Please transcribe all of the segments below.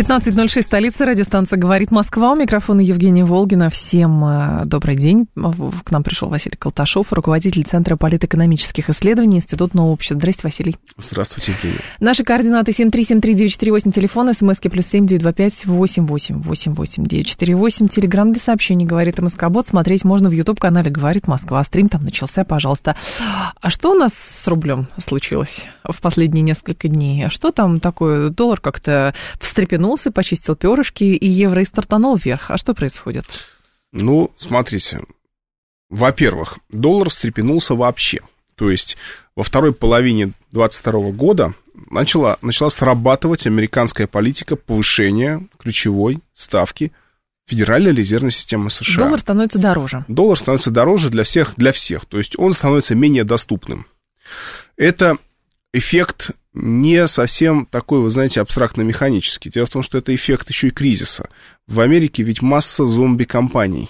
15.06, столица, радиостанция «Говорит Москва». У микрофона Евгения Волгина. Всем э, добрый день. К нам пришел Василий Колташов, руководитель Центра политэкономических исследований Института нового общества. Здрасте, Василий. Здравствуйте, Евгения. Наши координаты 7373948, телефон, смски плюс 7925 88 88 948, телеграмм для сообщений «Говорит МСК-бот». Смотреть можно в YouTube-канале «Говорит Москва». Стрим там начался, пожалуйста. А что у нас с рублем случилось в последние несколько дней? А что там такое? Доллар как-то встрепенул встряхнулся, почистил перышки, и евро и стартанул вверх. А что происходит? Ну, смотрите. Во-первых, доллар встрепенулся вообще. То есть во второй половине 2022 года начала, начала срабатывать американская политика повышения ключевой ставки Федеральной резервной системы США. Доллар становится дороже. Доллар становится дороже для всех, для всех. То есть он становится менее доступным. Это эффект не совсем такой, вы знаете, абстрактно-механический. Дело в том, что это эффект еще и кризиса. В Америке ведь масса зомби-компаний.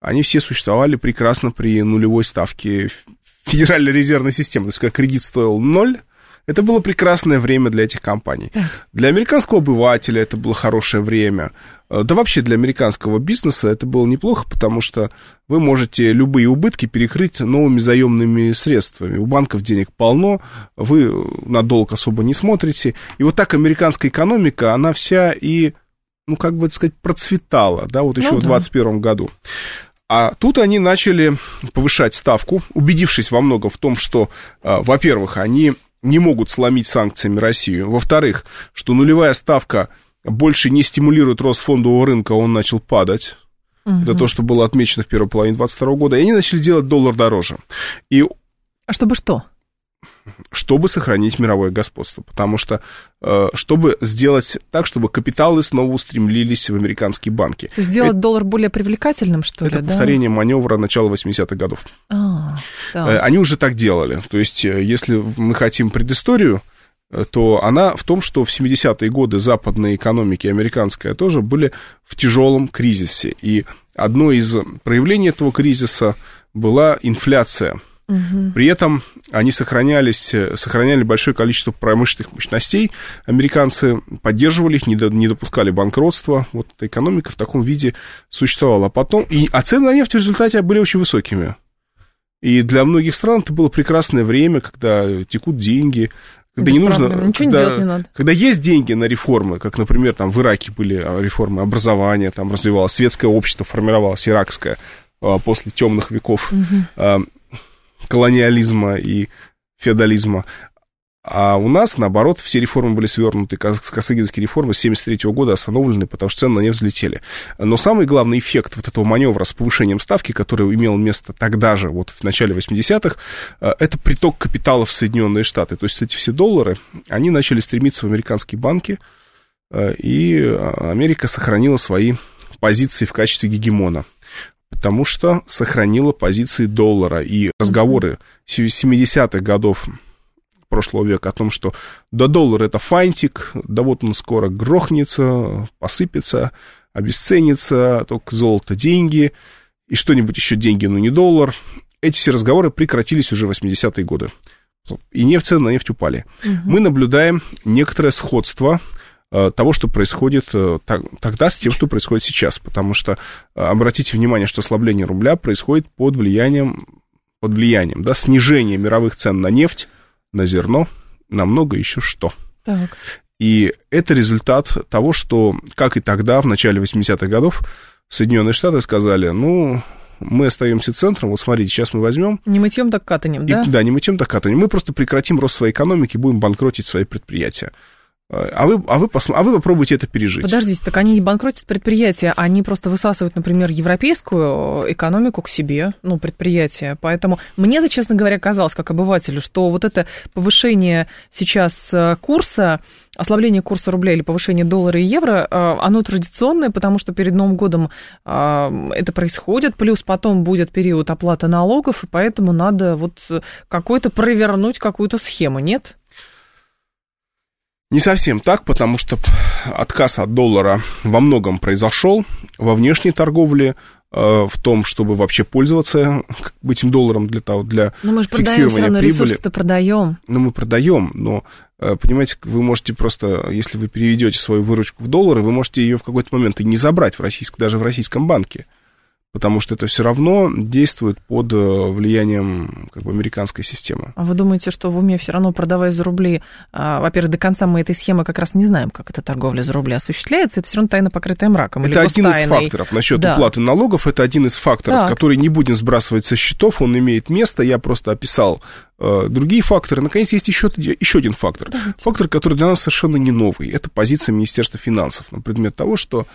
Они все существовали прекрасно при нулевой ставке Федеральной резервной системы. То есть, когда кредит стоил ноль, это было прекрасное время для этих компаний. Для американского обывателя это было хорошее время. Э, да вообще для американского бизнеса это было неплохо, потому что вы можете любые убытки перекрыть новыми заемными средствами. У банков денег полно, вы на долг особо не смотрите. И вот так американская экономика, она вся и, ну, как бы сказать, процветала, да, вот еще ну, в 2021 году. А тут они начали повышать ставку, убедившись во многом в том, что, э, во-первых, они не могут сломить санкциями Россию. Во-вторых, что нулевая ставка больше не стимулирует рост фондового рынка, он начал падать. Угу. Это то, что было отмечено в первой половине 2022 года. И они начали делать доллар дороже. И... А чтобы что? Чтобы сохранить мировое господство. Потому что, э, чтобы сделать так, чтобы капиталы снова устремлились в американские банки. Сделать это, доллар более привлекательным, что это ли? Это повторение да? маневра начала 80-х годов. А, да. Э, они уже так делали. То есть, э, если мы хотим предысторию, то она в том, что в 70-е годы западные экономики, американская тоже, были в тяжелом кризисе. И одно из проявлений этого кризиса была инфляция – Угу. При этом они сохранялись, сохраняли большое количество промышленных мощностей. Американцы поддерживали их, не, до, не допускали банкротства. Вот эта экономика в таком виде существовала. А потом, и, а цены на нефть в результате были очень высокими. И для многих стран это было прекрасное время, когда текут деньги, когда Без не нужно, Ничего когда, не делать не надо. когда есть деньги на реформы, как, например, там в Ираке были реформы образования, там развивалось светское общество, формировалось иракское а, после темных веков. Угу колониализма и феодализма. А у нас, наоборот, все реформы были свернуты, Косыгинские реформы с 1973 года остановлены, потому что цены на нефть взлетели. Но самый главный эффект вот этого маневра с повышением ставки, который имел место тогда же, вот в начале 80-х, э, это приток капиталов в Соединенные Штаты. То есть эти все доллары, они начали стремиться в американские банки, э, и Америка сохранила свои позиции в качестве гегемона потому что сохранила позиции доллара. И разговоры 70-х годов прошлого века о том, что да доллар это фантик, да вот он скоро грохнется, посыпется, обесценится, только золото деньги, и что-нибудь еще деньги, но не доллар. Эти все разговоры прекратились уже в 80-е годы. И нефть, цены на нефть упали. Угу. Мы наблюдаем некоторое сходство того, что происходит э, тогда с тем, что происходит сейчас. Потому что э, обратите внимание, что ослабление рубля происходит под влиянием, под влиянием да, снижения мировых цен на нефть, на зерно, на много еще что. Так. И это результат того, что, как и тогда, в начале 80-х годов, Соединенные Штаты сказали, ну, мы остаемся центром, вот смотрите, сейчас мы возьмем... Не мытьем, так катанем, да? И, да, не мытьем, так катанем. Мы просто прекратим рост своей экономики, будем банкротить свои предприятия. А вы, а, вы посм... а вы попробуйте это пережить. Подождите, так они не банкротят предприятия, они просто высасывают, например, европейскую экономику к себе, ну, предприятия. Поэтому мне-то, честно говоря, казалось, как обывателю, что вот это повышение сейчас э, курса, ослабление курса рубля или повышение доллара и евро, э, оно традиционное, потому что перед Новым годом э, это происходит, плюс потом будет период оплаты налогов, и поэтому надо вот какой-то провернуть какую-то схему, нет? Не совсем так, потому что отказ от доллара во многом произошел во внешней торговле, э, в том, чтобы вообще пользоваться этим долларом для того, для но мы же фиксирования продаем, все равно прибыли. ресурсы-то продаем. Ну, мы продаем, но, э, понимаете, вы можете просто, если вы переведете свою выручку в доллары, вы можете ее в какой-то момент и не забрать в российск, даже в российском банке потому что это все равно действует под э, влиянием как бы, американской системы. А вы думаете, что в уме все равно продавая за рубли, а, во-первых, до конца мы этой схемы как раз не знаем, как эта торговля за рубли осуществляется, это все равно тайна покрытая мраком. Это один из факторов. Насчет да. уплаты налогов, это один из факторов, так. который не будем сбрасывать со счетов, он имеет место, я просто описал э, другие факторы. Наконец, есть еще, еще один фактор. Давайте. Фактор, который для нас совершенно не новый. Это позиция Министерства финансов на предмет того, что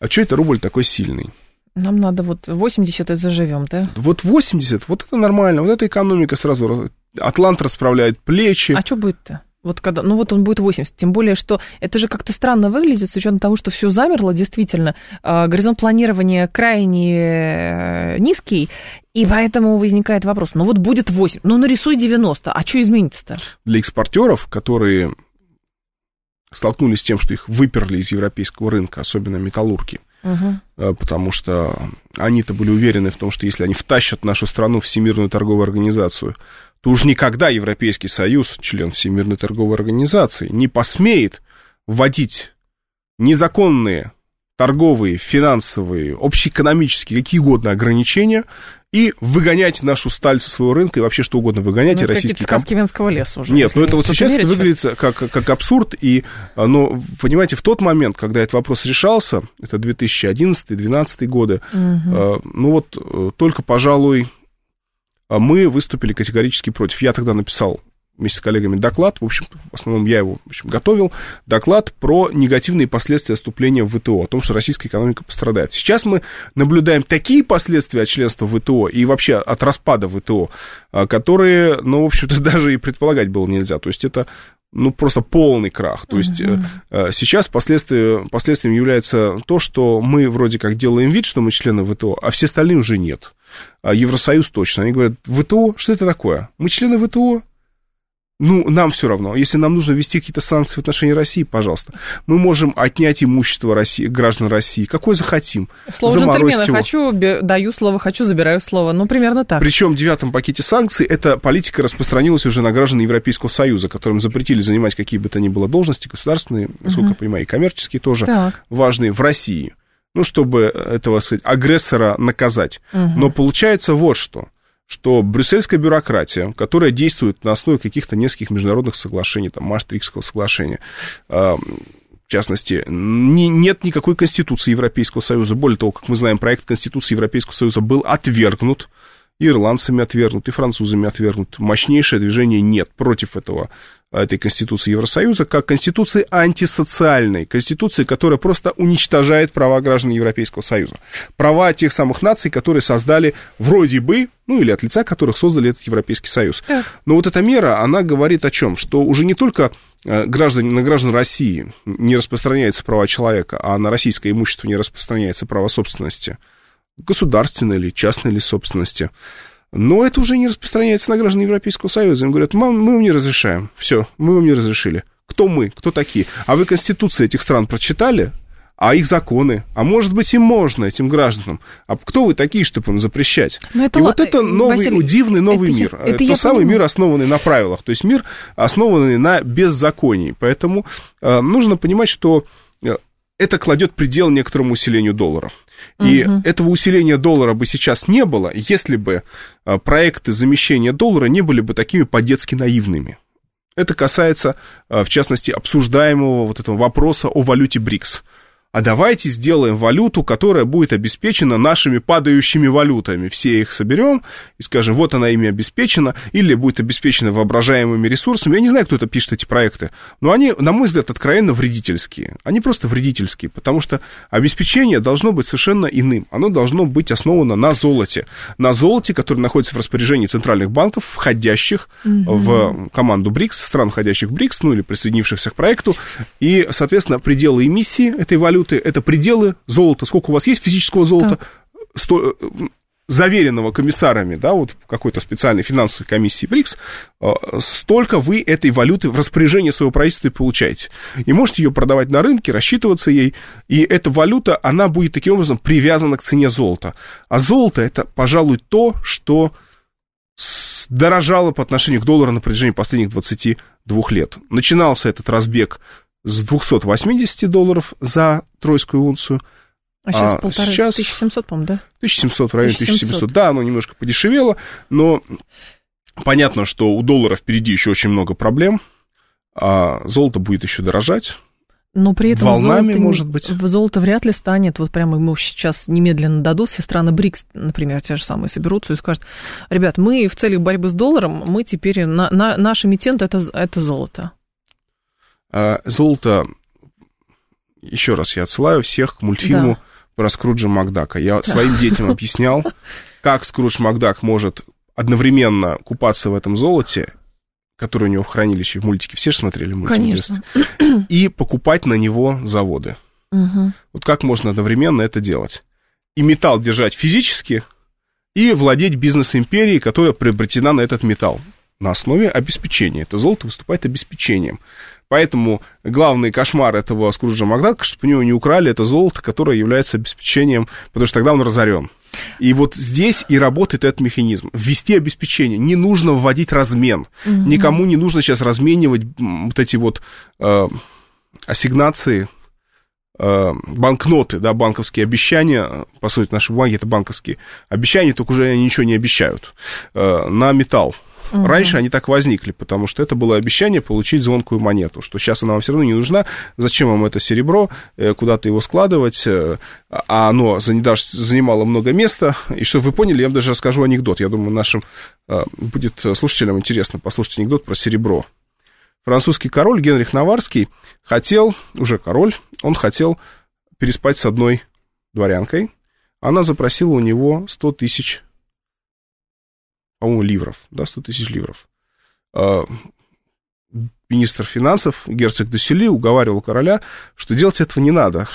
а что это рубль такой сильный? Нам надо вот 80 и заживем, да? Вот 80, вот это нормально, вот эта экономика сразу, Атлант расправляет плечи. А что будет-то? Вот когда, ну вот он будет 80, тем более, что это же как-то странно выглядит с учетом того, что все замерло, действительно, э, горизонт планирования крайне э, низкий, и поэтому возникает вопрос, ну вот будет 8, ну нарисуй 90, а что изменится-то? Для экспортеров, которые столкнулись с тем, что их выперли из европейского рынка, особенно металлурги, угу. потому что они-то были уверены в том, что если они втащат нашу страну в Всемирную торговую организацию, то уж никогда Европейский Союз, член Всемирной торговой организации, не посмеет вводить незаконные торговые, финансовые, общеэкономические, какие угодно ограничения и выгонять нашу сталь со своего рынка и вообще что угодно выгонять. Ну, и российские комп... Венского леса уже. Нет, ну это вот сейчас это выглядит как, как абсурд. И, а, но, понимаете, в тот момент, когда этот вопрос решался, это 2011-2012 годы, угу. ну вот э, только, пожалуй, мы выступили категорически против. Я тогда написал вместе с коллегами доклад, в общем, в основном я его в общем, готовил, доклад про негативные последствия вступления в ВТО, о том, что российская экономика пострадает. Сейчас мы наблюдаем такие последствия от членства в ВТО и вообще от распада ВТО, а, которые, ну, в общем-то, даже и предполагать было нельзя. То есть это ну, просто полный крах. То есть uh-huh. сейчас последствием, последствием является то, что мы вроде как делаем вид, что мы члены ВТО, а все остальные уже нет. А Евросоюз точно. Они говорят, ВТО, что это такое? Мы члены ВТО, ну, нам все равно. Если нам нужно ввести какие-то санкции в отношении России, пожалуйста. Мы можем отнять имущество России, граждан России, какое захотим. Слово джентльмена. Его. Хочу, даю слово, хочу, забираю слово. Ну, примерно так. Причем в девятом пакете санкций эта политика распространилась уже на граждан Европейского Союза, которым запретили занимать какие бы то ни было должности, государственные, насколько угу. я понимаю, и коммерческие тоже так. важные в России. Ну, чтобы этого, сказать, агрессора наказать. Угу. Но получается вот что – что брюссельская бюрократия, которая действует на основе каких-то нескольких международных соглашений, там, Maastrichtского соглашения, а, в частности, не, нет никакой Конституции Европейского Союза. Более того, как мы знаем, проект Конституции Европейского Союза был отвергнут, и ирландцами отвергнут, и французами отвергнут. Мощнейшее движение нет против этого этой Конституции Евросоюза как Конституции антисоциальной, Конституции, которая просто уничтожает права граждан Европейского Союза. Права тех самых наций, которые создали вроде бы, ну или от лица которых создали этот Европейский Союз. Но вот эта мера, она говорит о чем? Что уже не только э, граждане, на граждан России не распространяется права человека, а на российское имущество не распространяется право собственности, государственной или частной или собственности, но это уже не распространяется на граждан Европейского Союза. Им говорят, мам, мы вам не разрешаем. Все, мы вам не разрешили. Кто мы? Кто такие? А вы конституции этих стран прочитали? а их законы. А может быть, им можно, этим гражданам. А кто вы такие, чтобы им запрещать? Но это, и вот это новый, Василий, дивный новый это мир. Я, это То самый понимаю. мир, основанный на правилах. То есть мир, основанный на беззаконии. Поэтому э, нужно понимать, что э, это кладет предел некоторому усилению доллара. И угу. этого усиления доллара бы сейчас не было, если бы а, проекты замещения доллара не были бы такими по-детски наивными. Это касается, а, в частности, обсуждаемого вот этого вопроса о валюте БРИКС. А давайте сделаем валюту, которая будет обеспечена нашими падающими валютами. Все их соберем и скажем, вот она ими обеспечена, или будет обеспечена воображаемыми ресурсами. Я не знаю, кто это пишет, эти проекты, но они, на мой взгляд, откровенно вредительские. Они просто вредительские, потому что обеспечение должно быть совершенно иным. Оно должно быть основано на золоте. На золоте, которое находится в распоряжении центральных банков, входящих угу. в команду БРИКС, стран, входящих в БРИКС, ну или присоединившихся к проекту. И, соответственно, пределы эмиссии этой валюты валюты, это пределы золота. Сколько у вас есть физического золота? Сто, э, заверенного комиссарами, да, вот какой-то специальной финансовой комиссии БРИКС, э, столько вы этой валюты в распоряжении своего правительства и получаете. И можете ее продавать на рынке, рассчитываться ей, и эта валюта, она будет таким образом привязана к цене золота. А золото это, пожалуй, то, что дорожало по отношению к доллару на протяжении последних 22 лет. Начинался этот разбег с 280 долларов за тройскую унцию. А сейчас а полторы, сейчас 1700, по-моему, да? 1700, в районе 1700. 1700. Да, оно немножко подешевело, но понятно, что у доллара впереди еще очень много проблем, а золото будет еще дорожать. Но при этом волнами, золото, может быть. Золото вряд ли станет, вот прямо ему сейчас немедленно дадут, все страны БРИКС, например, те же самые, соберутся и скажут, ребят, мы в целях борьбы с долларом, мы теперь, на, на, наш эмитент это, это золото. А, золото, еще раз я отсылаю всех к мультфильму да. про Скруджа Макдака. Я да. своим детям объяснял, как Скрудж Макдак может одновременно купаться в этом золоте, которое у него в хранилище в мультике. Все же смотрели мультик Конечно. И покупать на него заводы. Угу. Вот как можно одновременно это делать? И металл держать физически, и владеть бизнес-империей, которая приобретена на этот металл на основе обеспечения. Это золото выступает обеспечением. Поэтому главный кошмар этого Скруджа Макдака, чтобы у него не украли это золото, которое является обеспечением, потому что тогда он разорен. И вот здесь и работает этот механизм. Ввести обеспечение. Не нужно вводить размен. Угу. Никому не нужно сейчас разменивать вот эти вот э, ассигнации, э, банкноты, да, банковские обещания. По сути, наши бумаги это банковские обещания, только уже они ничего не обещают. Э, на металл. Угу. Раньше они так возникли, потому что это было обещание получить звонкую монету, что сейчас она вам все равно не нужна, зачем вам это серебро, э, куда-то его складывать, э, а оно занимало много места. И чтобы вы поняли, я вам даже расскажу анекдот. Я думаю, нашим э, будет слушателям интересно послушать анекдот про серебро. Французский король Генрих Наварский хотел, уже король, он хотел переспать с одной дворянкой. Она запросила у него 100 тысяч по-моему, ливров, да, 100 тысяч ливров. А, министр финансов, герцог Досели, уговаривал короля, что делать этого не надо.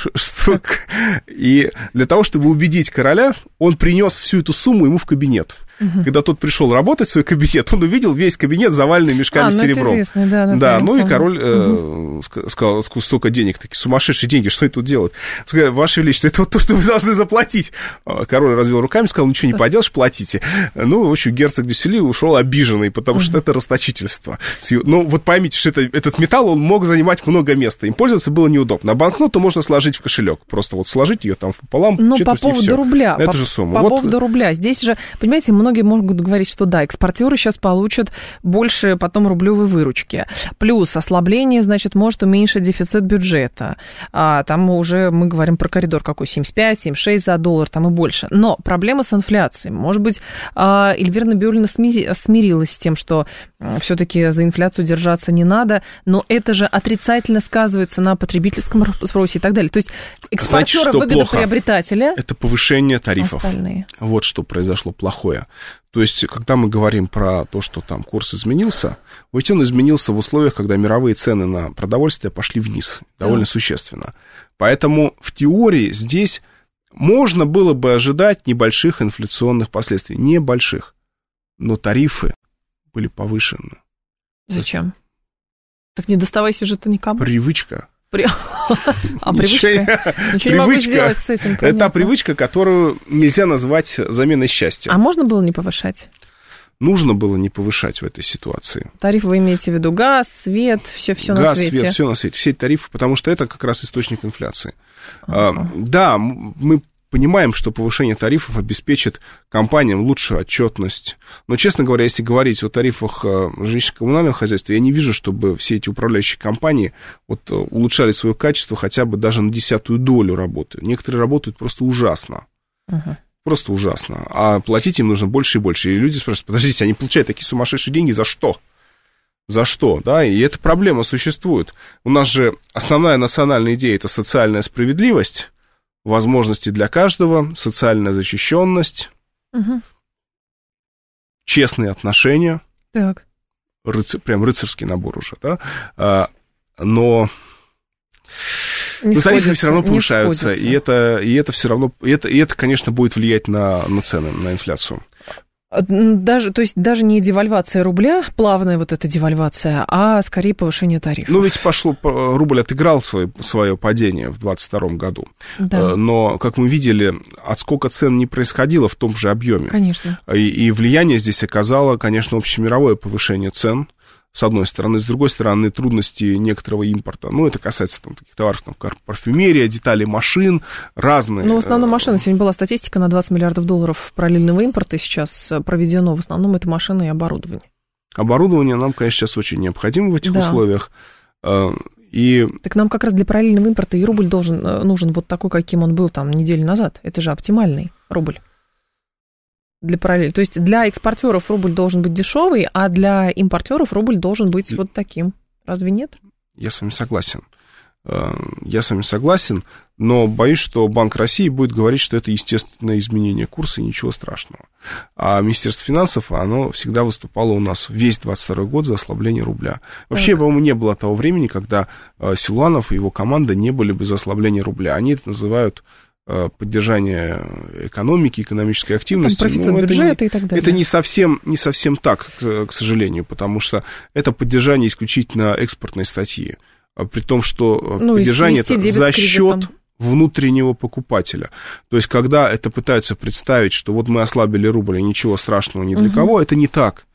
И для того, чтобы убедить короля, он принес всю эту сумму ему в кабинет. Угу. Когда тот пришел работать в свой кабинет, он увидел весь кабинет заваленный мешками а, ну, серебром. Известно, да, да, да ну и король угу. э, сказал, откуда столько денег, такие сумасшедшие деньги, что это тут делать? Сказал, Ваше Величество, это вот то, что вы должны заплатить. А король развел руками, сказал, ничего не поделаешь, платите. Ну, в общем, герцог Дюсели ушел обиженный, потому угу. что это расточительство. Ну, вот поймите, что это, этот металл, он мог занимать много места, им пользоваться было неудобно. А банкноту можно сложить в кошелек, просто вот сложить ее там пополам, Ну, по поводу рубля. Это по, же сумма. По вот. поводу рубля. Здесь же, понимаете, мы многие могут говорить, что да, экспортеры сейчас получат больше потом рублевой выручки. Плюс ослабление, значит, может уменьшить дефицит бюджета. А, там уже мы говорим про коридор какой, 75, 76 за доллар, там и больше. Но проблема с инфляцией. Может быть, а, Эльвира Набиулина смирилась с тем, что все-таки за инфляцию держаться не надо, но это же отрицательно сказывается на потребительском спросе и так далее. То есть экспортеры выгодоприобретатели... Это повышение тарифов. Остальные. Вот что произошло плохое. То есть, когда мы говорим про то, что там курс изменился, ведь он изменился в условиях, когда мировые цены на продовольствие пошли вниз довольно да. существенно. Поэтому в теории здесь можно было бы ожидать небольших инфляционных последствий. Небольших. Но тарифы были повышены. Зачем? Так не доставайся же ты никому. Привычка. При... А привычка? Ничего не могу сделать с этим. Это привычка, которую нельзя назвать заменой счастья. А можно было не повышать? Нужно было не повышать в этой ситуации. Тариф вы имеете в виду газ, свет, все, все на свете. Газ, свет, все на свете, все эти тарифы, потому что это как раз источник инфляции. Ага. А, да, мы понимаем, что повышение тарифов обеспечит компаниям лучшую отчетность. Но, честно говоря, если говорить о тарифах э, жилищно-коммунального хозяйства, я не вижу, чтобы все эти управляющие компании вот, э, улучшали свое качество хотя бы даже на десятую долю работы. Некоторые работают просто ужасно. Uh-huh. Просто ужасно. А платить им нужно больше и больше. И люди спрашивают, подождите, они получают такие сумасшедшие деньги за что? За что, да? И эта проблема существует. У нас же основная национальная идея – это социальная справедливость, возможности для каждого, социальная защищенность, угу. честные отношения. Так. Рыцарь, прям рыцарский набор уже, да? А, но не но тарифы все равно повышаются, и это, и это все равно, и это, и это, конечно, будет влиять на, на цены, на инфляцию. А, даже, то есть даже не девальвация рубля, плавная вот эта девальвация, а скорее повышение тарифов. Ну, ведь пошло, рубль отыграл свое, свое падение в 2022 году. Да. Э, но, как мы видели, отскока цен не происходило в том же объеме. Конечно. И, и влияние здесь оказало, конечно, общемировое повышение цен с одной стороны. С другой стороны, трудности некоторого импорта. Ну, это касается там таких товаров, там, парфюмерия, детали машин, разные. Ну, в основном машины. Сегодня была статистика на 20 миллиардов долларов параллельного импорта сейчас проведено. В основном это машины и оборудование. Оборудование нам, конечно, сейчас очень необходимо в этих да. условиях. А, и... Так нам как раз для параллельного импорта и рубль должен, э, нужен вот такой, каким он был там неделю назад. Это же оптимальный рубль для параллели. То есть для экспортеров рубль должен быть дешевый, а для импортеров рубль должен быть вот таким. Разве нет? Я с вами согласен. Э, я с вами согласен, но боюсь, что Банк России будет говорить, что это естественное изменение курса и ничего страшного. А Министерство финансов, оно всегда выступало у нас весь 22 год за ослабление рубля. Вообще, по-моему, не было того времени, когда э, Силуанов и его команда не были бы за ослабление рубля. Они это называют поддержания экономики, экономической активности. Там профицит ну, бюджета и так далее. Это не совсем, не совсем так, к, сожалению, потому что это поддержание исключительно экспортной статьи. А при том, что э, ну, поддержание это за счет внутреннего покупателя. То есть, когда это пытаются представить, что вот мы ослабили рубль, и ничего страшного ни для угу. кого, это не так.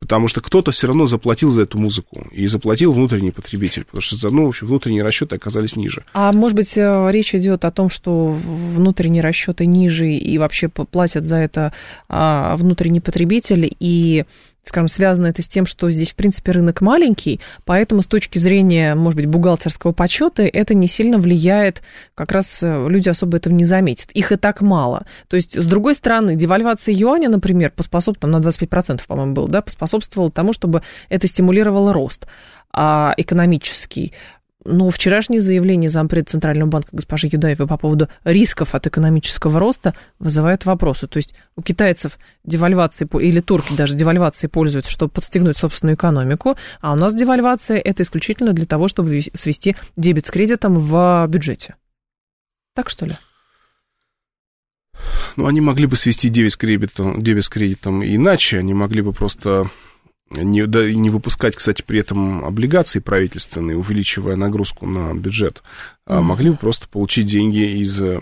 Потому что кто-то все равно заплатил за эту музыку. И заплатил внутренний потребитель. Потому что ну, в общем, внутренние расчеты оказались ниже. А может быть, э, речь идет о том, что внутренние расчеты ниже и вообще платят за это а, внутренний потребитель, и скажем, связано это с тем, что здесь, в принципе, рынок маленький, поэтому с точки зрения, может быть, бухгалтерского подсчета это не сильно влияет, как раз э, люди особо этого не заметят. Их и так мало. То есть, с другой стороны, девальвация юаня, например, поспособствовала, на 25%, по-моему, был, да, поспособствовала тому, чтобы это стимулировало рост а, экономический. Но вчерашнее заявление зампред Центрального банка госпожи Юдаевой по поводу рисков от экономического роста вызывает вопросы. То есть у китайцев девальвации, или турки даже девальвации пользуются, чтобы подстегнуть собственную экономику, а у нас девальвация это исключительно для того, чтобы свести дебет с кредитом в бюджете. Так что ли? Ну, они могли бы свести дебет с кредитом, дебет с кредитом иначе, они могли бы просто не, да, не выпускать, кстати, при этом облигации правительственные, увеличивая нагрузку на бюджет, mm-hmm. могли бы просто получить деньги из э,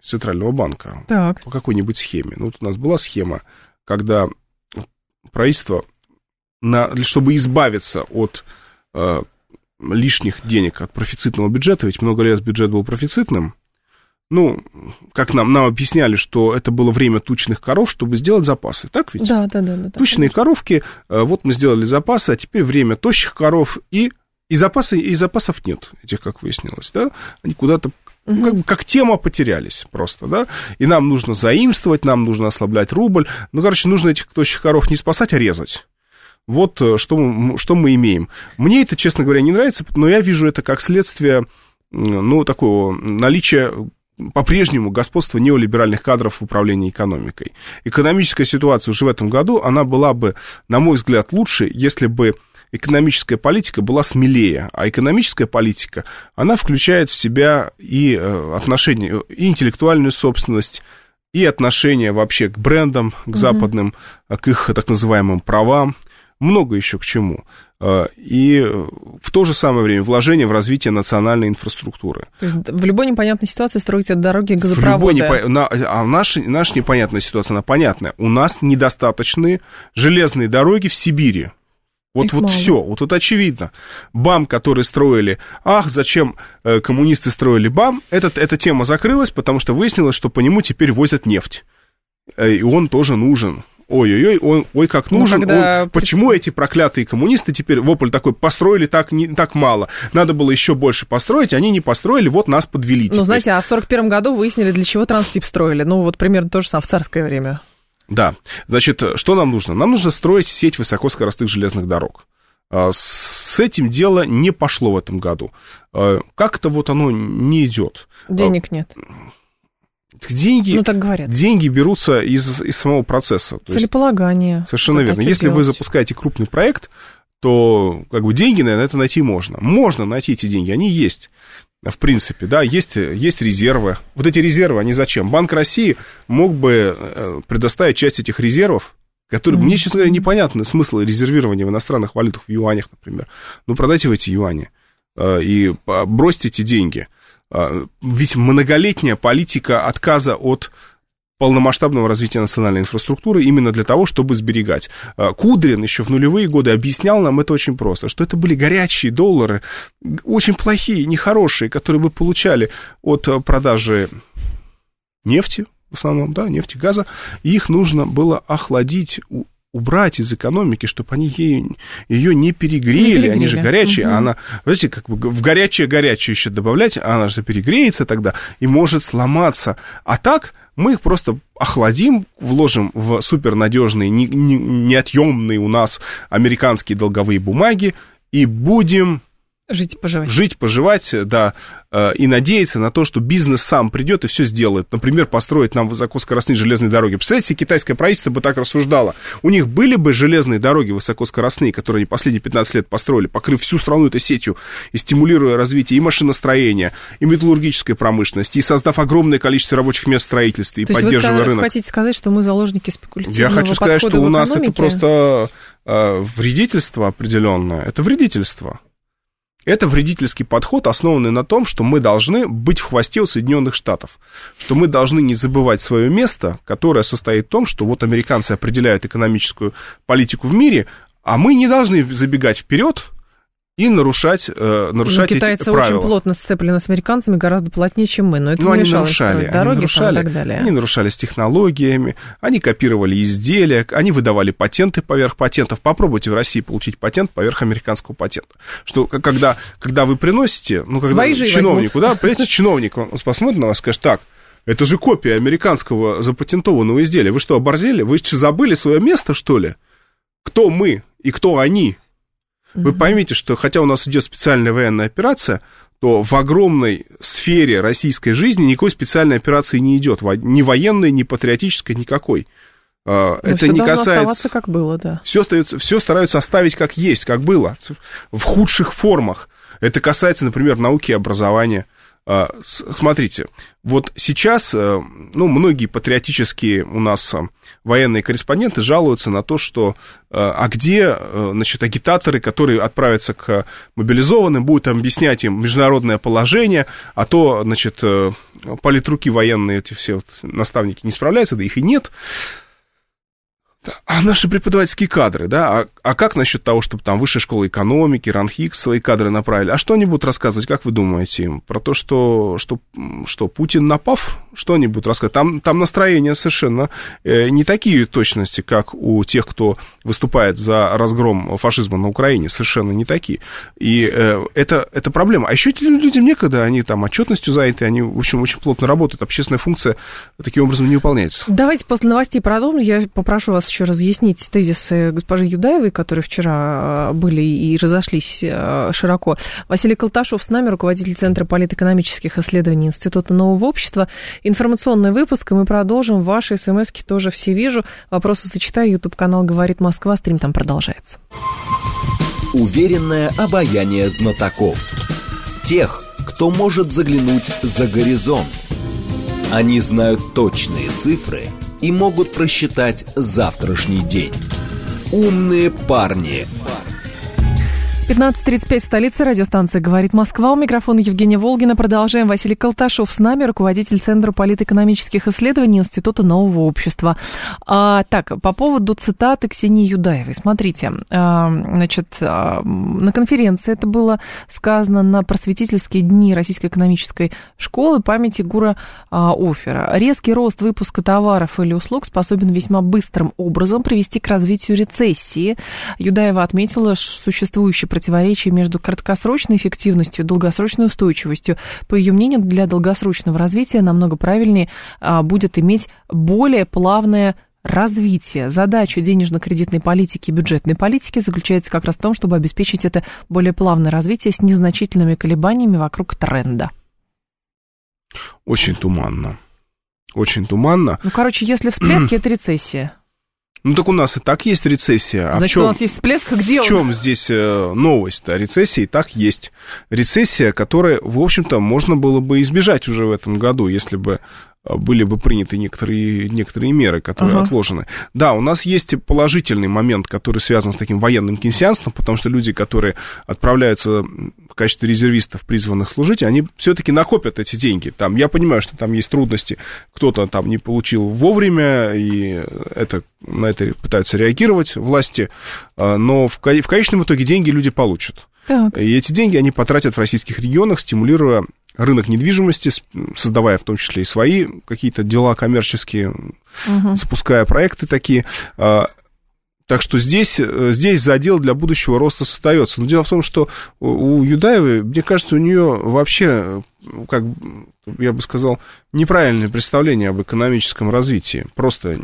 Центрального банка так. по какой-нибудь схеме. Ну, вот у нас была схема, когда правительство, на, чтобы избавиться от э, лишних денег, от профицитного бюджета, ведь много лет бюджет был профицитным, ну, как нам, нам объясняли, что это было время тучных коров, чтобы сделать запасы, так ведь? Да, да, да. да Тучные конечно. коровки, э, вот мы сделали запасы, а теперь время тощих коров, и, и, запасы, и запасов нет, этих, как выяснилось, да? Они куда-то ну, как, как тема потерялись просто, да, и нам нужно заимствовать, нам нужно ослаблять рубль, ну, короче, нужно этих тощих коров не спасать, а резать. Вот э, что мы, что мы имеем. Мне это, честно говоря, не нравится, но я вижу это как следствие ну, такого наличия по-прежнему господство неолиберальных кадров в управлении экономикой. Экономическая ситуация уже в этом году, она была бы, на мой взгляд, лучше, если бы экономическая политика была смелее, а экономическая политика, она включает в себя и э, отношения, и интеллектуальную собственность, и отношения вообще к брендам, к западным, к их так называемым правам, много еще к чему. А, и в то же самое время вложение в развитие национальной инфраструктуры. То есть в любой непонятной ситуации строите дороги, газопроводы. В любой непо... на... А наша, наша непонятная ситуация, она понятная. У нас недостаточные железные дороги в Сибири Вот, вот все, вот это очевидно. БАМ, который строили, ах, зачем э, коммунисты строили БАМ, этот, эта тема закрылась, потому что выяснилось, что по нему теперь возят нефть. Э, и он тоже нужен. Ой-ой-ой, он, ой, как ну, нужен. Ну, когда... он, почему эти проклятые коммунисты теперь, вопль такой, построили так, не, так мало? Надо было еще больше построить, они не построили, вот нас подвели. Ну, теперь. знаете, а в 41 году выяснили, для чего Транстип строили. Ну, вот примерно то же самое в царское время. Да. Значит, что нам нужно? Нам нужно строить сеть высокоскоростных железных дорог. А, с этим дело не пошло в этом году. А, как-то вот оно не идет. Денег нет. Деньги, ну, так говорят. деньги берутся из, из самого процесса. Целеполагание. Есть, совершенно верно. Если делать? вы запускаете крупный проект, то как бы деньги, наверное, это найти можно. Можно найти эти деньги, они есть в принципе, да, есть, есть резервы. Вот эти резервы, они зачем? Банк России мог бы э, предоставить часть этих резервов, которые, mm-hmm. мне, честно говоря, непонятны смысл резервирования в иностранных валютах, в юанях, например. Ну, продайте в эти юани э, и бросьте эти деньги. Э, ведь многолетняя политика отказа от полномасштабного развития национальной инфраструктуры именно для того, чтобы сберегать. А, Кудрин еще в нулевые годы объяснял нам это очень просто, что это были горячие доллары, очень плохие, нехорошие, которые мы получали от а, продажи нефти, в основном, да, нефти, газа, их нужно было охладить, убрать из экономики, чтобы они ее, ее не, перегрели. не перегрели, они же горячие, угу. а она, знаете, как бы в горячее-горячее еще добавлять, а она же перегреется тогда и может сломаться. А так мы их просто охладим, вложим в супернадежные, не, не, неотъемные у нас американские долговые бумаги и будем Жить, поживать. Жить, поживать, да, э, и надеяться на то, что бизнес сам придет и все сделает. Например, построить нам высокоскоростные железные дороги. Представляете, китайское правительство бы так рассуждало. У них были бы железные дороги высокоскоростные, которые они последние 15 лет построили, покрыв всю страну этой сетью и стимулируя развитие и машиностроения, и металлургической промышленности, и создав огромное количество рабочих мест в строительстве, и то поддерживая рынок. Вы хотите сказать, что мы заложники спекулятивного Я хочу сказать, что у нас это просто э, вредительство определенное. Это вредительство. Это вредительский подход, основанный на том, что мы должны быть в хвосте у Соединенных Штатов, что мы должны не забывать свое место, которое состоит в том, что вот американцы определяют экономическую политику в мире, а мы не должны забегать вперед, и нарушать, э, нарушать ну, китайцы эти правила. очень плотно сцеплены с американцами, гораздо плотнее, чем мы, но это ну, не они нарушали, дороги они нарушали, и так далее. Они нарушали с технологиями, они копировали изделия, они выдавали патенты поверх патентов. Попробуйте в России получить патент поверх американского патента. Что когда, когда вы приносите, ну, когда Свои чиновнику, да, понимаете, чиновник, он посмотрит на вас и скажет, так, это же копия американского запатентованного изделия. Вы что, оборзели? Вы забыли свое место, что ли? Кто мы и кто они? Вы поймите, что хотя у нас идет специальная военная операция, то в огромной сфере российской жизни никакой специальной операции не идет, ни военной, ни патриотической, никакой. А, Но это не касается. Как было, да. Все остается, все стараются оставить как есть, как было, в худших формах. Это касается, например, науки и образования. А, смотрите, вот сейчас, э, ну, многие патриотические у нас э, военные корреспонденты жалуются на то, что, э, а где, значит, агитаторы, которые отправятся к мобилизованным, будут объяснять им международное положение, а то, значит, политруки военные, эти все вот наставники не справляются, да их и нет. А наши преподавательские кадры, да, а, а как насчет того, чтобы там высшая школа экономики, РАНХИК свои кадры направили? А что они будут рассказывать, как вы думаете им? Про то, что, что, что Путин напав? Что они будут рассказывать? Там, там настроения совершенно э, не такие точности, как у тех, кто выступает за разгром фашизма на Украине, совершенно не такие. И э, это, это проблема. А еще люди некогда, они там отчетностью заняты, они, в общем, очень плотно работают, общественная функция таким образом не выполняется. Давайте после новостей продолжим. Я попрошу вас еще разъяснить тезисы госпожи Юдаевой, которые вчера э, были и разошлись широко. Василий Колташов с нами, руководитель Центра политэкономических исследований Института нового общества. Информационный выпуск, и мы продолжим. Ваши смс тоже все вижу. Вопросы зачитаю. Ютуб-канал «Говорит Москва». Стрим там продолжается. Уверенное обаяние знатоков. Тех, кто может заглянуть за горизонт. Они знают точные цифры – и могут просчитать завтрашний день. Умные парни. 15.35 в столице. Радиостанция «Говорит Москва». У микрофона Евгения Волгина. Продолжаем. Василий Колташов с нами, руководитель Центра политэкономических исследований Института нового общества. А, так, по поводу цитаты Ксении Юдаевой. Смотрите, а, значит, а, на конференции это было сказано на просветительские дни Российской экономической школы памяти Гура а, Офера. Резкий рост выпуска товаров или услуг способен весьма быстрым образом привести к развитию рецессии. Юдаева отметила, существующий противоречие между краткосрочной эффективностью и долгосрочной устойчивостью. По ее мнению, для долгосрочного развития намного правильнее а, будет иметь более плавное развитие. Задача денежно-кредитной политики и бюджетной политики заключается как раз в том, чтобы обеспечить это более плавное развитие с незначительными колебаниями вокруг тренда. Очень туманно. Очень туманно. Ну, короче, если всплески, это рецессия. Ну так у нас и так есть рецессия. А Значит, в чем, у нас есть всплеск, где В чем здесь э, новость-то? Рецессия и так есть. Рецессия, которая, в общем-то, можно было бы избежать уже в этом году, если бы были бы приняты некоторые, некоторые меры, которые uh-huh. отложены. Да, у нас есть положительный момент, который связан с таким военным кейнсианством, потому что люди, которые отправляются в качестве резервистов, призванных служить, они все-таки накопят эти деньги. Там, я понимаю, что там есть трудности, кто-то там не получил вовремя, и это, на это пытаются реагировать власти, а, но в, в конечном итоге деньги люди получат. Так. И эти деньги они потратят в российских регионах, стимулируя рынок недвижимости, создавая в том числе и свои какие-то дела коммерческие, угу. запуская проекты такие. А, так что здесь, э, здесь задел для будущего роста создается. Но дело в том, что у Юдаевой, мне кажется, у нее вообще, как я бы сказал, неправильное представление об экономическом развитии. Просто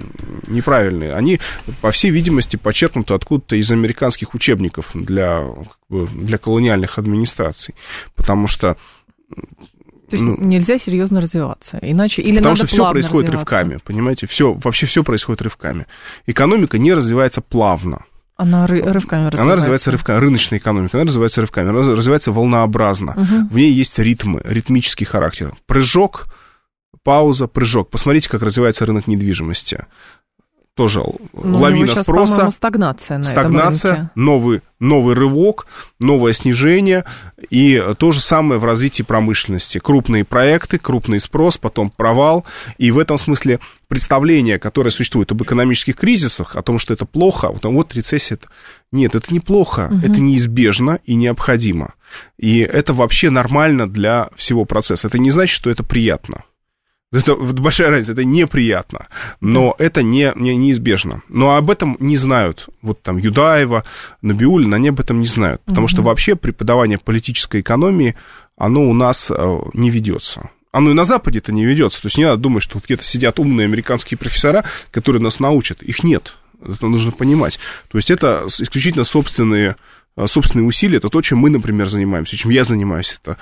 неправильные. Они, по всей видимости, почерпнуты откуда-то из американских учебников для, для колониальных администраций. Потому что то есть ну, нельзя серьезно развиваться, иначе или потому надо что все происходит рывками, понимаете, все вообще все происходит рывками. Экономика не развивается плавно. Она ры- рывками развивается. Она развивается рывками. Рыночная экономика, она развивается рывками, она развивается волнообразно. Угу. В ней есть ритмы, ритмический характер. Прыжок, пауза, прыжок. Посмотрите, как развивается рынок недвижимости тоже ну, лавина сейчас, спроса. стагнация на Стагнация, этом новый, новый рывок, новое снижение. И то же самое в развитии промышленности. Крупные проекты, крупный спрос, потом провал. И в этом смысле представление, которое существует об экономических кризисах, о том, что это плохо, вот, вот рецессия. Нет, это неплохо, угу. это неизбежно и необходимо. И это вообще нормально для всего процесса. Это не значит, что это приятно. Это большая разница, это неприятно, но да. это не, не, неизбежно. Но об этом не знают. Вот там Юдаева, Набиулина, они об этом не знают. Потому угу. что вообще преподавание политической экономии, оно у нас э, не ведется. Оно и на Западе это не ведется. То есть не надо думать, что где-то сидят умные американские профессора, которые нас научат. Их нет. Это нужно понимать. То есть это исключительно собственные э, собственные усилия, это то, чем мы, например, занимаемся, чем я занимаюсь. Это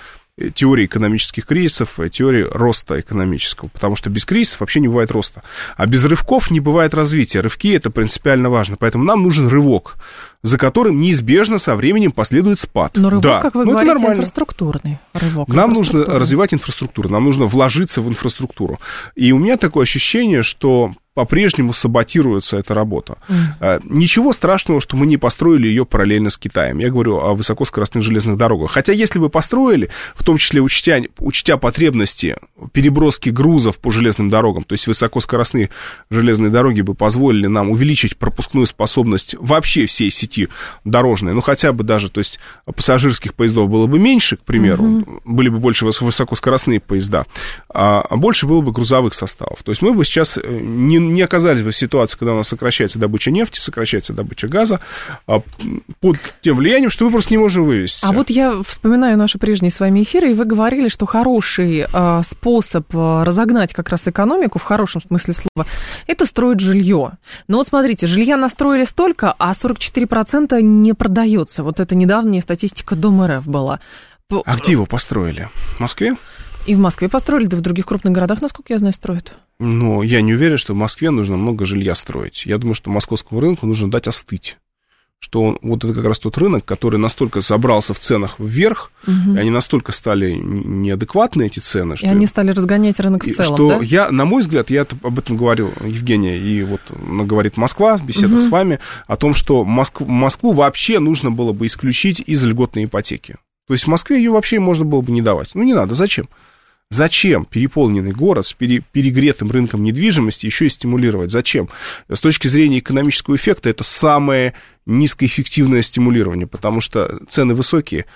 теории экономических кризисов, теории роста экономического, потому что без кризисов вообще не бывает роста. А без рывков не бывает развития. Рывки – это принципиально важно, поэтому нам нужен рывок, за которым неизбежно со временем последует спад. Но рывок, да, как вы говорите, инфраструктурный рывок. Нам нужно развивать инфраструктуру, нам нужно вложиться в инфраструктуру. И у меня такое ощущение, что по-прежнему саботируется эта работа. Mm. Ничего страшного, что мы не построили ее параллельно с Китаем. Я говорю о высокоскоростных железных дорогах. Хотя если бы построили, в том числе учтя, учтя потребности переброски грузов по железным дорогам, то есть высокоскоростные железные дороги бы позволили нам увеличить пропускную способность вообще всей сети дорожной, ну хотя бы даже, то есть пассажирских поездов было бы меньше, к примеру, mm-hmm. были бы больше высокоскоростные поезда, а, а больше было бы грузовых составов. То есть мы бы сейчас э, не не оказались бы в ситуации, когда у нас сокращается добыча нефти, сокращается добыча газа, а, под тем влиянием, что мы просто не можем вывести. А вот я вспоминаю наши прежние с вами эфиры, и вы говорили, что хороший а, способ разогнать как раз экономику, в хорошем смысле слова, это строить жилье. Но вот смотрите, жилья настроили столько, а 44% не продается. Вот это недавняя статистика Дом РФ была. А где его построили? В Москве? И в Москве построили, да в других крупных городах, насколько я знаю, строят. Но я не уверен, что в Москве нужно много жилья строить. Я думаю, что московскому рынку нужно дать остыть что он, вот это как раз тот рынок, который настолько забрался в ценах вверх, угу. и они настолько стали неадекватны, эти цены. Что, и они стали разгонять рынок в целом, Что да? я, на мой взгляд, я об этом говорил, Евгения, и вот говорит Москва в беседах угу. с вами, о том, что Москву, Москву вообще нужно было бы исключить из льготной ипотеки. То есть в Москве ее вообще можно было бы не давать. Ну, не надо, зачем? Зачем переполненный город с пере, перегретым рынком недвижимости еще и стимулировать? Зачем? С точки зрения экономического эффекта это самое низкоэффективное стимулирование, потому что цены высокие,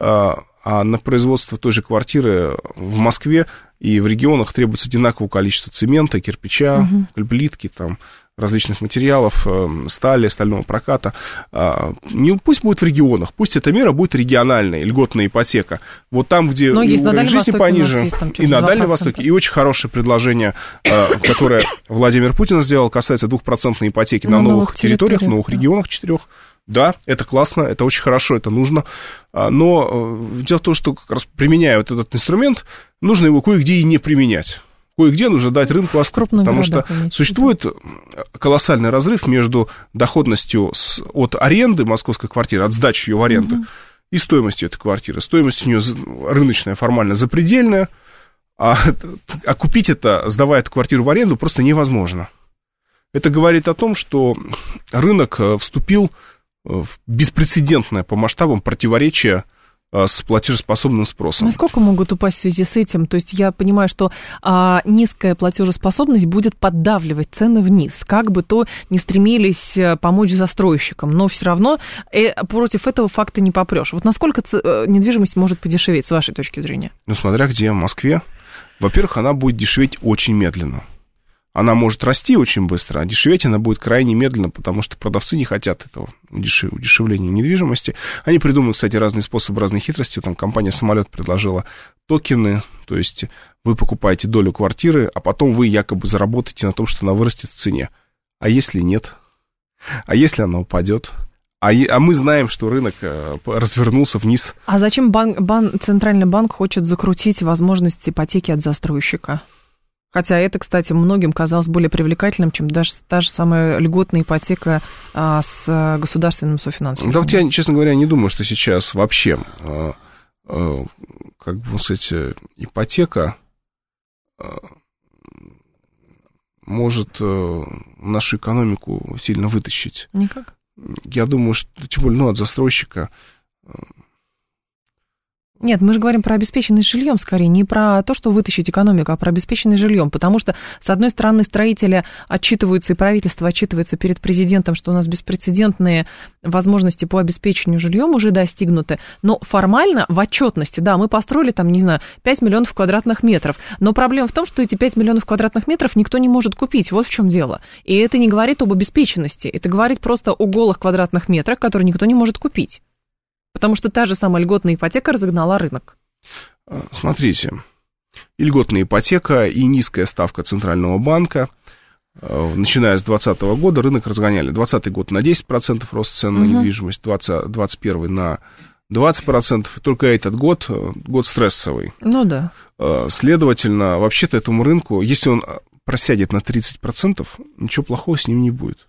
а, а на производство той же квартиры в Москве и в регионах требуется одинаковое количество цемента, кирпича, угу. плитки, там, различных материалов, э, стали, стального проката. А, не, пусть будет в регионах, пусть эта мера будет региональная, льготная ипотека. Вот там, где Но есть уровень жизни Востоке пониже, есть, там, и на Дальнем Востоке. И очень хорошее предложение, э, которое Владимир Путин сделал, касается двухпроцентной ипотеки на, на новых, новых территориях, территориях, новых да. регионах четырех. Да, это классно, это очень хорошо, это нужно. А, но э, дело в том, что как раз применяя вот этот инструмент, нужно его кое-где и не применять кое-где нужно дать рынку остыть, потому что существует колоссальный разрыв между доходностью с, от аренды московской квартиры, от сдачи ее в аренду, угу. и стоимостью этой квартиры. Стоимость у нее рыночная, формально запредельная, а, а купить это, сдавая эту квартиру в аренду, просто невозможно. Это говорит о том, что рынок э, вступил в беспрецедентное по масштабам противоречие Э, с платежеспособным спросом. Насколько могут упасть в связи с этим? То есть я понимаю, что а, низкая платежеспособность будет поддавливать цены вниз, как бы то не стремились э, помочь застройщикам, но все равно э, против этого факта не попрешь. Вот насколько ц... Э, недвижимость может подешеветь, с вашей точки зрения? Ну, смотря где, в Москве. Во-первых, она будет дешеветь очень медленно она может расти очень быстро, а дешеветь она будет крайне медленно, потому что продавцы не хотят этого удешев... удешевления недвижимости. Они придумают, кстати, разные способы, разные хитрости. Там компания «Самолет» предложила токены, то есть вы покупаете долю квартиры, а потом вы якобы заработаете на том, что она вырастет в цене. А если нет? А если она упадет? А, а мы знаем, что рынок э, развернулся вниз. А зачем банк, банк, Центральный банк хочет закрутить возможность ипотеки от застройщика? Хотя это, кстати, многим казалось более привлекательным, чем даже та же самая льготная ипотека а, с а, государственным софинансированием. Да вот я, честно говоря, не думаю, что сейчас вообще, а, а, как бы сказать, ипотека а, может а, нашу экономику сильно вытащить. Никак? Я думаю, что, тем более, ну, от застройщика нет, мы же говорим про обеспеченность жильем скорее, не про то, что вытащить экономику, а про обеспеченность жильем. Потому что, с одной стороны, строители отчитываются, и правительство отчитывается перед президентом, что у нас беспрецедентные возможности по обеспечению жильем уже достигнуты. Но формально в отчетности, да, мы построили там, не знаю, 5 миллионов квадратных метров. Но проблема в том, что эти 5 миллионов квадратных метров никто не может купить. Вот в чем дело. И это не говорит об обеспеченности. Это говорит просто о голых квадратных метрах, которые никто не может купить. Потому что та же самая льготная ипотека разогнала рынок. А, смотрите, и льготная ипотека, и низкая ставка Центрального банка. А, начиная с 2020 года рынок разгоняли. 2020 год на 10% рост цен на недвижимость, 2021 на 20%. Только этот год, э, год стрессовый. Ну да. Следовательно, вообще-то этому рынку, если он просядет на 30%, ничего плохого с ним не будет.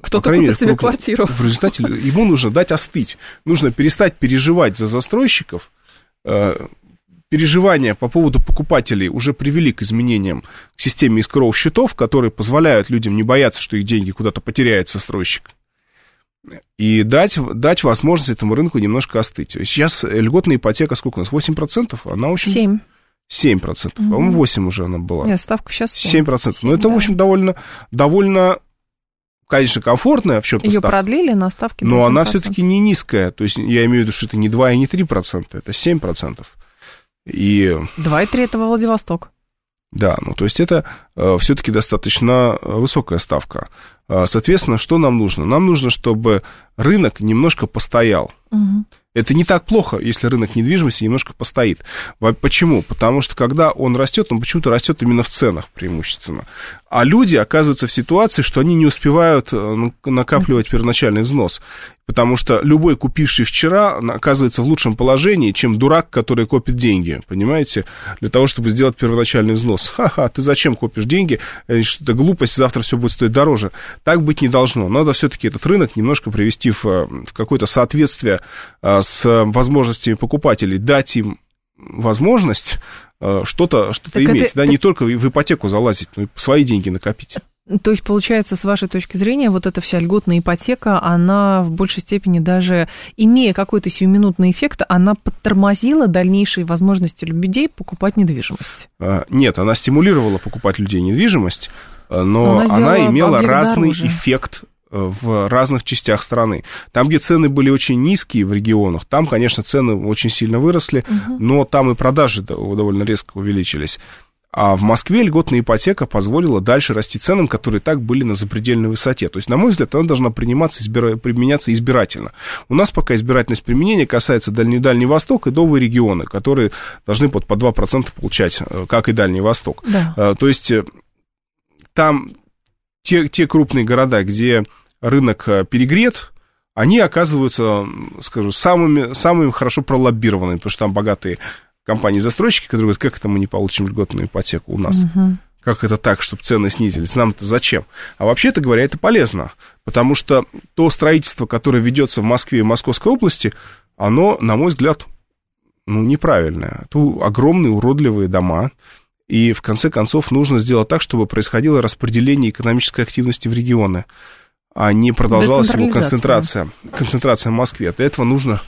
Кто-то купит мере, себе квартиру. В результате ему нужно дать остыть. Нужно перестать переживать за застройщиков. Э, переживания по поводу покупателей уже привели к изменениям к системе искровых счетов, которые позволяют людям не бояться, что их деньги куда-то потеряет застройщик. И дать, дать возможность этому рынку немножко остыть. Сейчас льготная ипотека сколько у нас? 8%? Она очень... 7. 7%. Угу. По-моему, 8 уже она была. Нет, ставка сейчас 7. 7%. 7 Но это, да. в общем, довольно, довольно конечно, комфортная в чем-то Ее ставка, продлили на ставке Но она все-таки не низкая. То есть я имею в виду, что это не 2 и не 3 процента, это 7 процентов. И... 2,3 это Владивосток. Да, ну то есть это э, все-таки достаточно э, высокая ставка. Э, соответственно, что нам нужно? Нам нужно, чтобы рынок немножко постоял. Угу. Это не так плохо, если рынок недвижимости немножко постоит. Почему? Потому что когда он растет, он почему-то растет именно в ценах преимущественно. А люди оказываются в ситуации, что они не успевают э, накапливать первоначальный взнос. Потому что любой купивший вчера оказывается в лучшем положении, чем дурак, который копит деньги, понимаете, для того, чтобы сделать первоначальный взнос. Ха-ха, ты зачем копишь деньги? Это глупость, завтра все будет стоить дороже. Так быть не должно. Надо все-таки этот рынок немножко привести в, в какое-то соответствие а, с возможностями покупателей, дать им возможность э, что-то что иметь, это, да, это... не только в ипотеку залазить, но и свои деньги накопить. То есть, получается, с вашей точки зрения, вот эта вся льготная ипотека, она в большей степени даже, имея какой-то сиюминутный эффект, она подтормозила дальнейшие возможности людей покупать недвижимость? А, нет, она стимулировала покупать людей недвижимость, э, но, но она, она имела разный дороже. эффект в разных частях страны. Там, где цены были очень низкие в регионах, там, конечно, цены очень сильно выросли, угу. но там и продажи довольно резко увеличились. А в Москве льготная ипотека позволила дальше расти ценам, которые так были на запредельной высоте. То есть, на мой взгляд, она должна приниматься, избира... применяться избирательно. У нас пока избирательность применения касается Дальний, Дальний Восток и новые регионы, которые должны под по 2% получать, э, как и Дальний Восток. Да. Э, то есть, э, там те, те крупные города, где рынок перегрет, они оказываются, скажу, самыми, самыми хорошо пролоббированными, потому что там богатые компании-застройщики, которые говорят, как это мы не получим льготную ипотеку у нас? Угу. Как это так, чтобы цены снизились? Нам-то зачем? А вообще-то говоря, это полезно, потому что то строительство, которое ведется в Москве и Московской области, оно, на мой взгляд, ну, неправильное. Это огромные уродливые дома, и в конце концов нужно сделать так, чтобы происходило распределение экономической активности в регионы а не продолжалась его концентрация, концентрация в Москве. Для этого нужно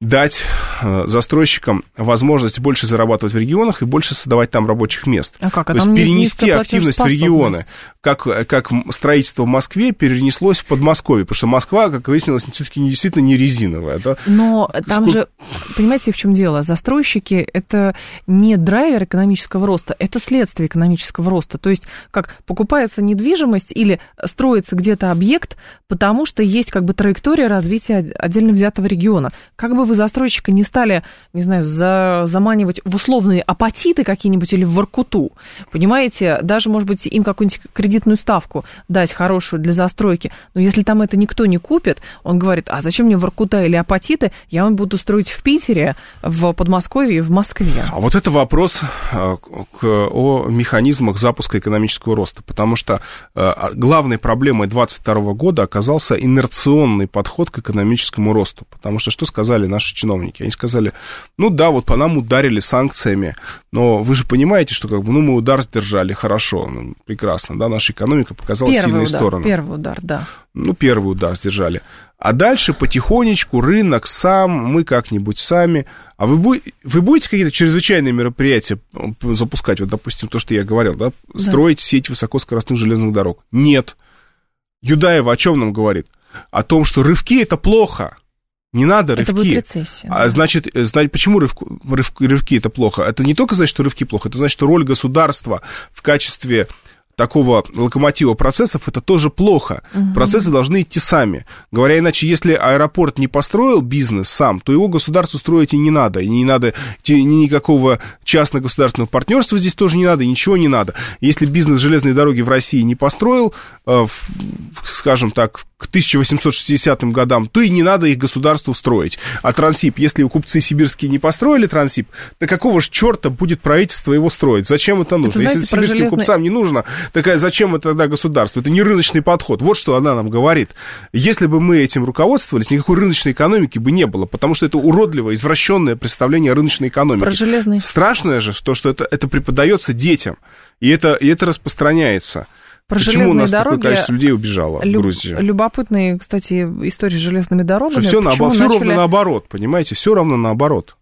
дать э, застройщикам возможность больше зарабатывать в регионах и больше создавать там рабочих мест. А как? А То есть перенести активность в регионы. Как, как строительство в Москве перенеслось в Подмосковье, потому что Москва, как выяснилось, все-таки действительно не резиновая. Да? Но там Сколько... же, понимаете, в чем дело? Застройщики – это не драйвер экономического роста, это следствие экономического роста. То есть как покупается недвижимость или строится где-то объект, потому что есть как бы траектория развития отдельно взятого региона. Как бы вы застройщика не стали, не знаю, за, заманивать в условные апатиты какие-нибудь или в Воркуту, понимаете, даже, может быть, им какую-нибудь кредитную ставку дать хорошую для застройки, но если там это никто не купит, он говорит, а зачем мне Воркута или апатиты, я вам буду строить в Питере, в Подмосковье и в Москве. А вот это вопрос э, к, о механизмах запуска экономического роста, потому что э, главной проблемой 2022 года оказался инерционный подход к экономическому росту, потому что что сказали наши наши чиновники. Они сказали, ну да, вот по нам ударили санкциями, но вы же понимаете, что как бы, ну, мы удар сдержали, хорошо, ну, прекрасно, да, наша экономика показала первый сильные удар, стороны. Первый удар, да. Ну, первый удар сдержали. А дальше потихонечку рынок сам, мы как-нибудь сами. А вы, вы будете какие-то чрезвычайные мероприятия запускать? Вот, допустим, то, что я говорил, да? Строить да. сеть высокоскоростных железных дорог? Нет. Юдаева о чем нам говорит? О том, что рывки это плохо. Не надо рывки. Это будет рецессия. А значит, значит почему рывку, рыв, рывки это плохо? Это не только значит, что рывки плохо, это значит, что роль государства в качестве такого локомотива процессов, это тоже плохо. Угу. Процессы должны идти сами. Говоря иначе, если аэропорт не построил бизнес сам, то его государству строить и не надо. И не надо ни никакого частно-государственного партнерства здесь тоже не надо, ничего не надо. Если бизнес железной дороги в России не построил, э, скажем так, к 1860 годам, то и не надо их государству строить. А Трансип, если купцы сибирские не построили Трансип, то какого же черта будет правительство его строить? Зачем это нужно? Это, знаете, если сибирским железный... купцам не нужно, Такая, зачем это тогда государство? Это не рыночный подход. Вот что она нам говорит. Если бы мы этим руководствовались, никакой рыночной экономики бы не было, потому что это уродливое, извращенное представление о рыночной экономике. Про железный. Страшное же то, что это, это преподается детям, и это, и это распространяется. Про Почему у нас дороги, такое количество людей убежало люб, в Грузию? Любопытные, кстати, истории с железными дорогами. Что все, на, все начали... ровно наоборот, понимаете? Все равно наоборот.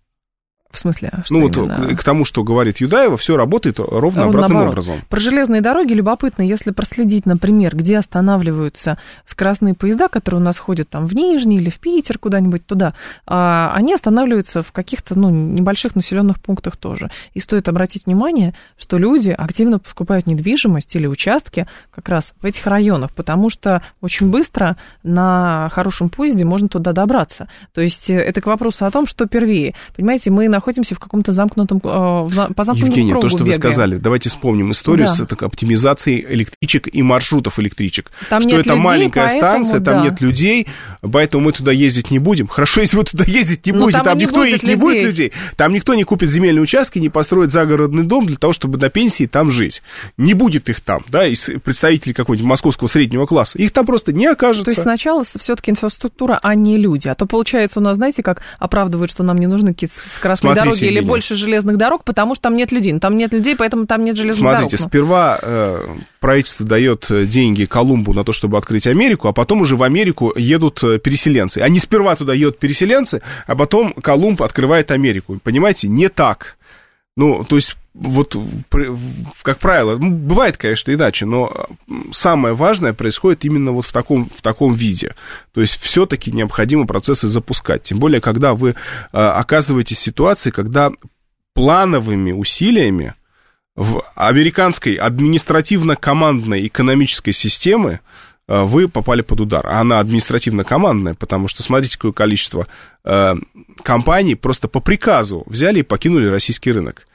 В смысле? Что ну, именно? вот к тому, что говорит Юдаева, все работает ровно, ровно обратным наоборот. образом. Про железные дороги любопытно, если проследить, например, где останавливаются скоростные поезда, которые у нас ходят там в Нижний или в Питер, куда-нибудь туда, а, они останавливаются в каких-то ну, небольших населенных пунктах тоже. И стоит обратить внимание, что люди активно покупают недвижимость или участки как раз в этих районах, потому что очень быстро на хорошем поезде можно туда добраться. То есть это к вопросу о том, что первее. Понимаете, мы на находимся в каком-то замкнутом, по замкнутому Евгения, кругу то, что бегаем. вы сказали, давайте вспомним историю Да. с так, оптимизацией электричек и маршрутов электричек. Там что нет это людей, маленькая поэтому станция, там да. нет людей, поэтому мы туда ездить не будем. Хорошо, если вы туда ездить не Но будете, там там, не никто будет их не будет людей. людей. Там никто не купит земельные участки, не построит загородный дом для того, чтобы на пенсии там жить. Не будет их там, да, из представителей какого-нибудь московского среднего класса. Их там просто не окажется. То есть сначала все-таки инфраструктура, а не люди. А то получается у нас, знаете, как оправдывают, что нам не нужны какие-то скоростные Смотрите, дороги или Евгения. больше железных дорог, потому что там нет людей. Ну, Там нет людей, поэтому там нет железных Смотрите, дорог. Ну, сперва э, правительство дает э, деньги Колумбу на то, чтобы открыть Америку, а потом уже в Америку едут э, переселенцы. Они сперва туда едут переселенцы, а потом Колумб открывает Америку. Понимаете, не так. Ну, то есть, вот, как правило, ну, бывает, конечно, иначе, но самое важное происходит именно вот в таком, в таком виде. То есть, все-таки необходимо процессы запускать. Тем более, когда вы э, оказываетесь в ситуации, когда плановыми усилиями в американской административно-командной экономической системы вы попали под удар. А она административно-командная, потому что смотрите, какое количество э, компаний просто по приказу взяли и покинули российский рынок.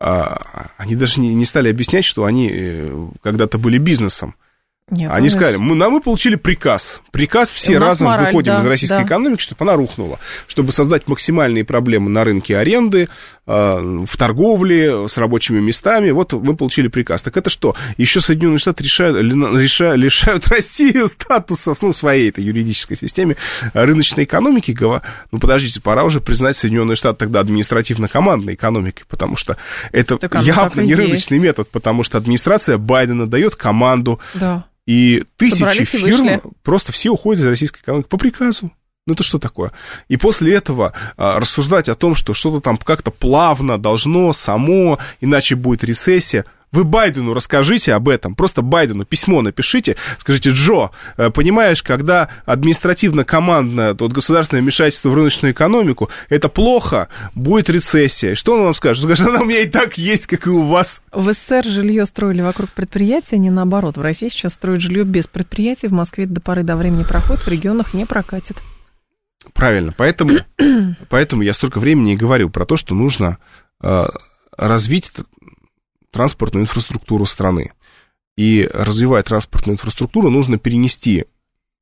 А, Они даже не, не стали объяснять, что они э, когда-то были бизнесом. нет, Они сказали, мы, нам мы получили приказ. Приказ все разом мораль, выходим да, из российской да. экономики, чтобы она рухнула. Чтобы создать максимальные проблемы на рынке аренды, э, в торговле, с рабочими местами. Вот мы получили приказ. Так это что? Еще Соединенные Штаты решают, ли- реша- лишают Россию статуса ну, в своей этой юридической системе рыночной экономики. Ну, подождите, пора уже признать Соединенные Штаты тогда административно-командной экономикой, потому что это Так явно и не есть. рыночный метод, потому что администрация Байдена дает команду Да. и тысячи Собрались и фирм, вышли. просто все уходят из российской экономики по приказу. Ну это что такое? И после этого а, рассуждать о том, что что-то там как-то плавно должно, само, иначе будет рецессия. Вы Байдену расскажите об этом, просто Байдену письмо напишите, скажите, Джо, э, понимаешь, когда административно-командное вот, государственное вмешательство в рыночную экономику, это плохо, будет рецессия. Что он вам скажет? Скажет, она у меня и так есть, как и у вас. В СССР жилье строили вокруг предприятия, а не наоборот. В России сейчас строят жилье без предприятий. В Москве до поры до времени проходит, в регионах не прокатит. Правильно, поэтому, поэтому я столько времени и говорил про то, что нужно э, развить транспортную инфраструктуру страны. И развивая транспортную инфраструктуру, нужно перенести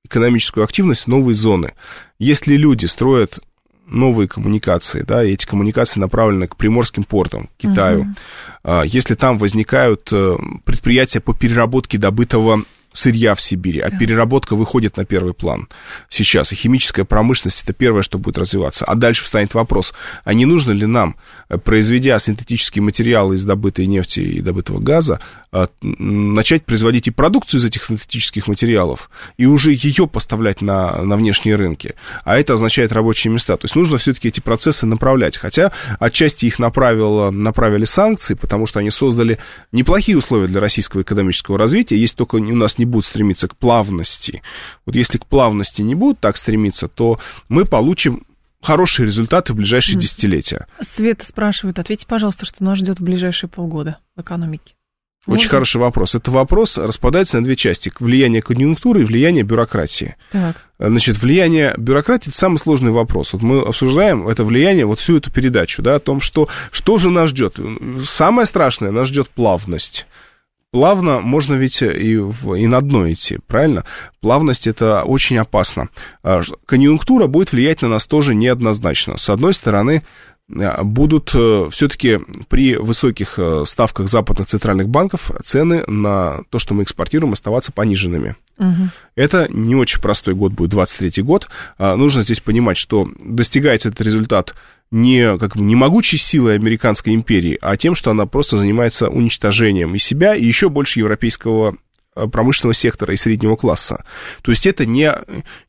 экономическую активность в новые зоны. Если люди строят новые коммуникации, да, и эти коммуникации направлены к приморским портам, к Китаю, а, если там возникают э, предприятия по переработке добытого сырья в Сибири, а переработка выходит на первый план сейчас, и химическая промышленность это первое, что будет развиваться. А дальше встанет вопрос, а не нужно ли нам, э, произведя синтетические материалы из добытой нефти и добытого газа, начать производить и продукцию из этих синтетических материалов, и уже ее поставлять на, на внешние рынки. А это означает рабочие места. То есть нужно все-таки эти процессы направлять. Хотя отчасти их направило, направили санкции, потому что они создали неплохие условия для российского экономического развития, если только у нас не будут стремиться к плавности. Вот если к плавности не будут так стремиться, то мы получим хорошие результаты в ближайшие десятилетия. Света спрашивает, ответьте, пожалуйста, что нас ждет в ближайшие полгода в экономике. Очень Можно? хороший вопрос. Это вопрос распадается на две части. Влияние конъюнктуры и влияние бюрократии. Так, Значит, влияние бюрократии – это самый сложный вопрос. Вот мы обсуждаем это влияние, вот всю эту передачу, да, о том, что, что же нас ждет. Самое страшное, нас ждет плавность. Плавно можно ведь и, в, и на дно идти, правильно? Плавность – это очень опасно. А, Конъюнктура будет влиять на нас тоже неоднозначно. С одной стороны, будут все-таки при высоких э, ставках западных центральных банков цены на то, что мы экспортируем, оставаться пониженными. мгм. Это не очень простой год будет, 23 год. А, Нужно здесь понимать, что достигается этот результат не, как бы, не могучей силой американской империи, а тем, что она просто занимается уничтожением и себя, и еще больше европейского а, промышленного сектора и среднего класса. То есть это не,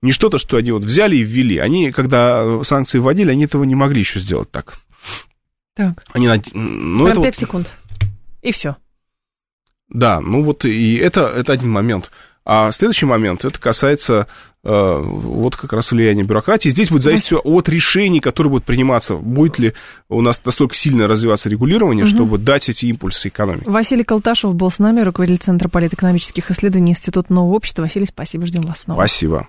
не что-то, что они вот взяли и ввели. Они, когда санкции вводили, они этого не могли еще сделать так. Так, Они, ну, прям это вот- 5 секунд. И все. Да, ну вот и это, это один момент. А следующий момент, это касается э, вот как раз влияния бюрократии. Здесь будет зависеть все от решений, которые будут приниматься. Будет ли у нас настолько сильно развиваться регулирование, Мгм. чтобы дать эти импульсы экономике. Василий Колташев был с нами, руководитель Центра политэкономических исследований Института нового общества. Василий, спасибо, ждем вас снова. Спасибо.